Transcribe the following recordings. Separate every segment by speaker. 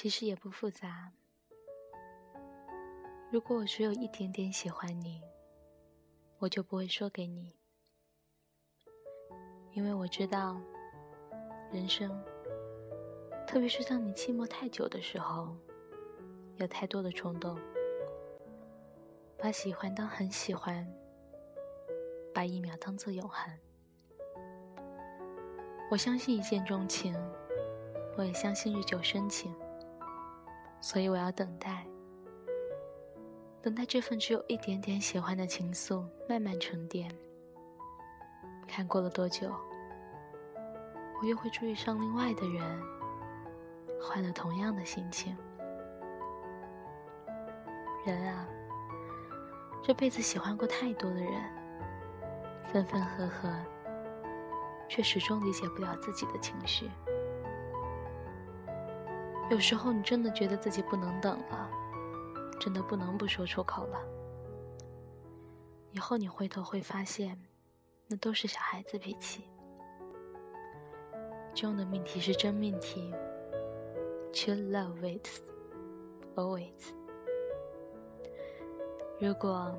Speaker 1: 其实也不复杂。如果我只有一点点喜欢你，我就不会说给你，因为我知道，人生，特别是当你寂寞太久的时候，有太多的冲动，把喜欢当很喜欢，把一秒当做永恒。我相信一见钟情，我也相信日久生情，所以我要等待。等待这份只有一点点喜欢的情愫慢慢沉淀，看过了多久，我又会注意上另外的人，换了同样的心情。人啊，这辈子喜欢过太多的人，分分合合，却始终理解不了自己的情绪。有时候，你真的觉得自己不能等了。真的不能不说出口了。以后你回头会发现，那都是小孩子脾气。中的命题是真命题。True love waits always。如果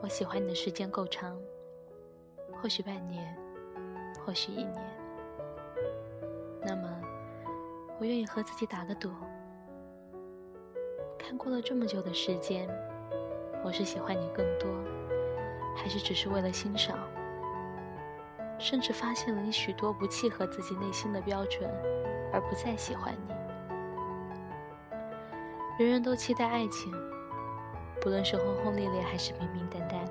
Speaker 1: 我喜欢你的时间够长，或许半年，或许一年，我愿意和自己打个赌。看过了这么久的时间，我是喜欢你更多，还是只是为了欣赏？甚至发现了你许多不契合自己内心的标准，而不再喜欢你。人人都期待爱情，不论是轰轰烈烈还是平平淡淡，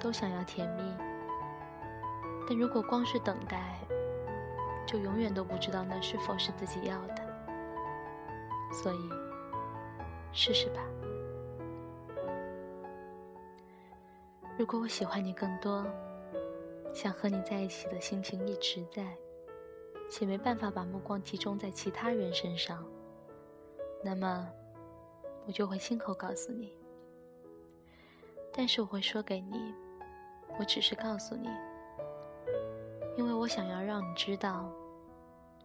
Speaker 1: 都想要甜蜜。但如果光是等待，就永远都不知道那是否是自己要的。所以。试试吧。如果我喜欢你更多，想和你在一起的心情一直在，且没办法把目光集中在其他人身上，那么我就会亲口告诉你。但是我会说给你，我只是告诉你，因为我想要让你知道，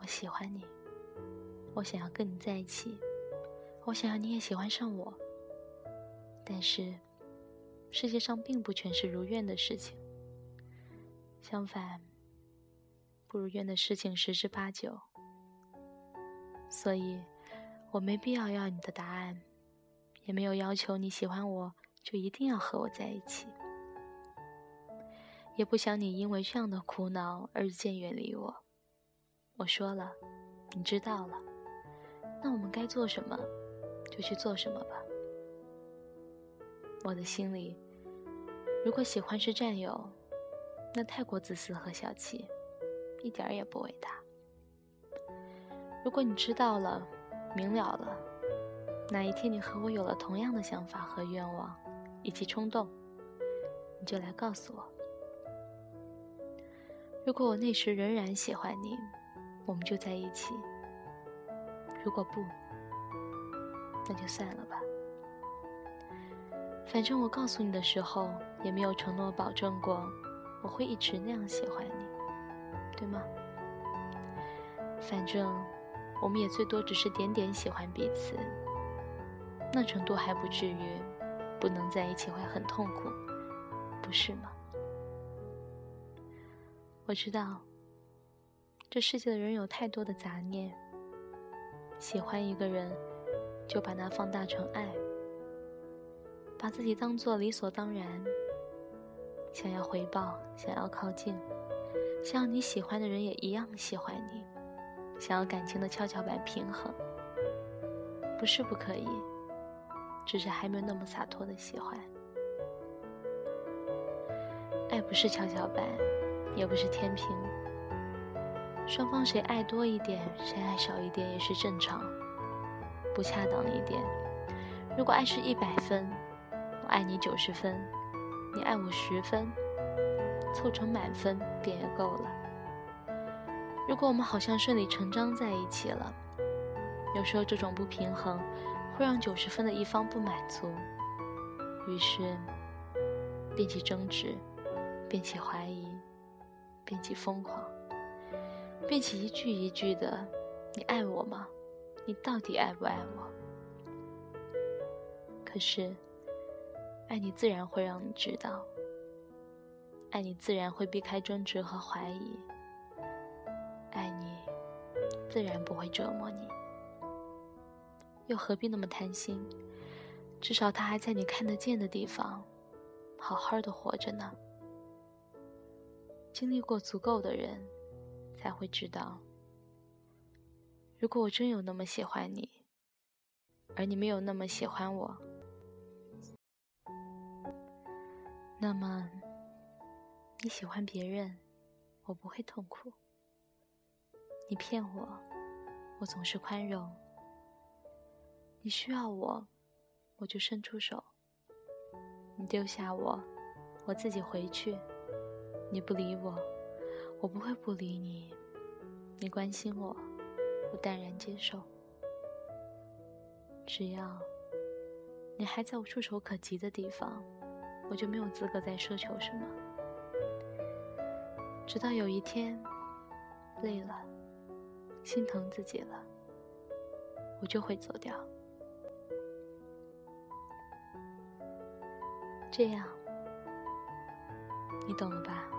Speaker 1: 我喜欢你，我想要跟你在一起。我想要你也喜欢上我，但是世界上并不全是如愿的事情。相反，不如愿的事情十之八九。所以，我没必要要你的答案，也没有要求你喜欢我就一定要和我在一起，也不想你因为这样的苦恼而日渐远离我。我说了，你知道了，那我们该做什么？就去做什么吧。我的心里，如果喜欢是占有，那太过自私和小气，一点儿也不伟大。如果你知道了，明了了，哪一天你和我有了同样的想法和愿望，以及冲动，你就来告诉我。如果我那时仍然喜欢你，我们就在一起。如果不，那就算了吧，反正我告诉你的时候也没有承诺保证过我会一直那样喜欢你，对吗？反正我们也最多只是点点喜欢彼此，那程度还不至于不能在一起会很痛苦，不是吗？我知道这世界的人有太多的杂念，喜欢一个人。就把它放大成爱，把自己当做理所当然，想要回报，想要靠近，想要你喜欢的人也一样喜欢你，想要感情的跷跷板平衡，不是不可以，只是还没有那么洒脱的喜欢。爱不是跷跷板，也不是天平，双方谁爱多一点，谁爱少一点也是正常。不恰当一点。如果爱是一百分，我爱你九十分，你爱我十分，凑成满分便也够了。如果我们好像顺理成章在一起了，有时候这种不平衡会让九十分的一方不满足，于是便起争执，便起怀疑，便起疯狂，便起一句一句的“你爱我吗？”你到底爱不爱我？可是，爱你自然会让你知道，爱你自然会避开争执和怀疑，爱你自然不会折磨你，又何必那么贪心？至少他还在你看得见的地方，好好的活着呢。经历过足够的人，才会知道，如果我真有那么喜欢你，而你没有那么喜欢我，那么你喜欢别人，我不会痛苦；你骗我，我总是宽容；你需要我。我就伸出手，你丢下我，我自己回去。你不理我，我不会不理你。你关心我，我淡然接受。只要你还在我触手可及的地方，我就没有资格再奢求什么。直到有一天，累了，心疼自己了，我就会走掉。这样，你懂了吧？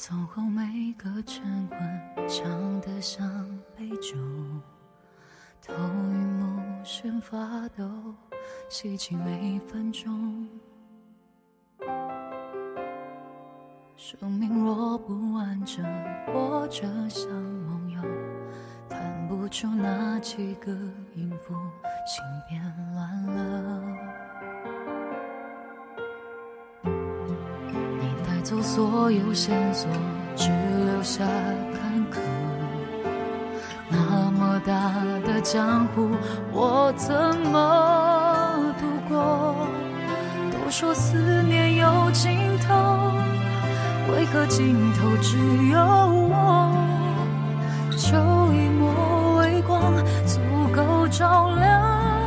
Speaker 2: 走后每个晨昏，唱得像杯酒，头晕目眩发抖，吸气每分钟。生命若不完整，活着像梦游，弹不出那几个音符，心变乱所有线索，只留下坎坷。那么大的江湖，我怎么度过？都说思念有尽头，为何尽头只有我？就一抹微光，足够照亮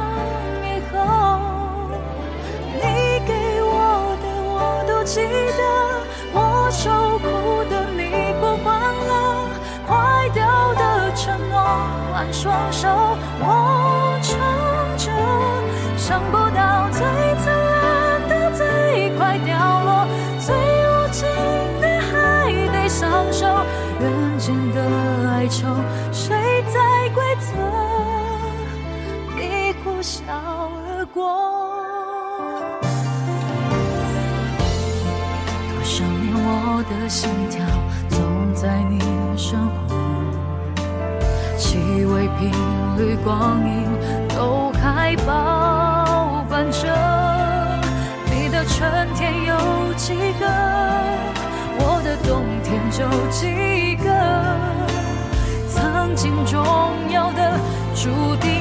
Speaker 2: 双手我撑着，想不到最灿烂的最快掉落，最无尽的还得享受，人间的哀愁谁在规则你呼啸而过？多少年我的心跳总在你身后，绿、光阴都还保管着。你的春天有几个？我的冬天就几个。曾经重要的，注定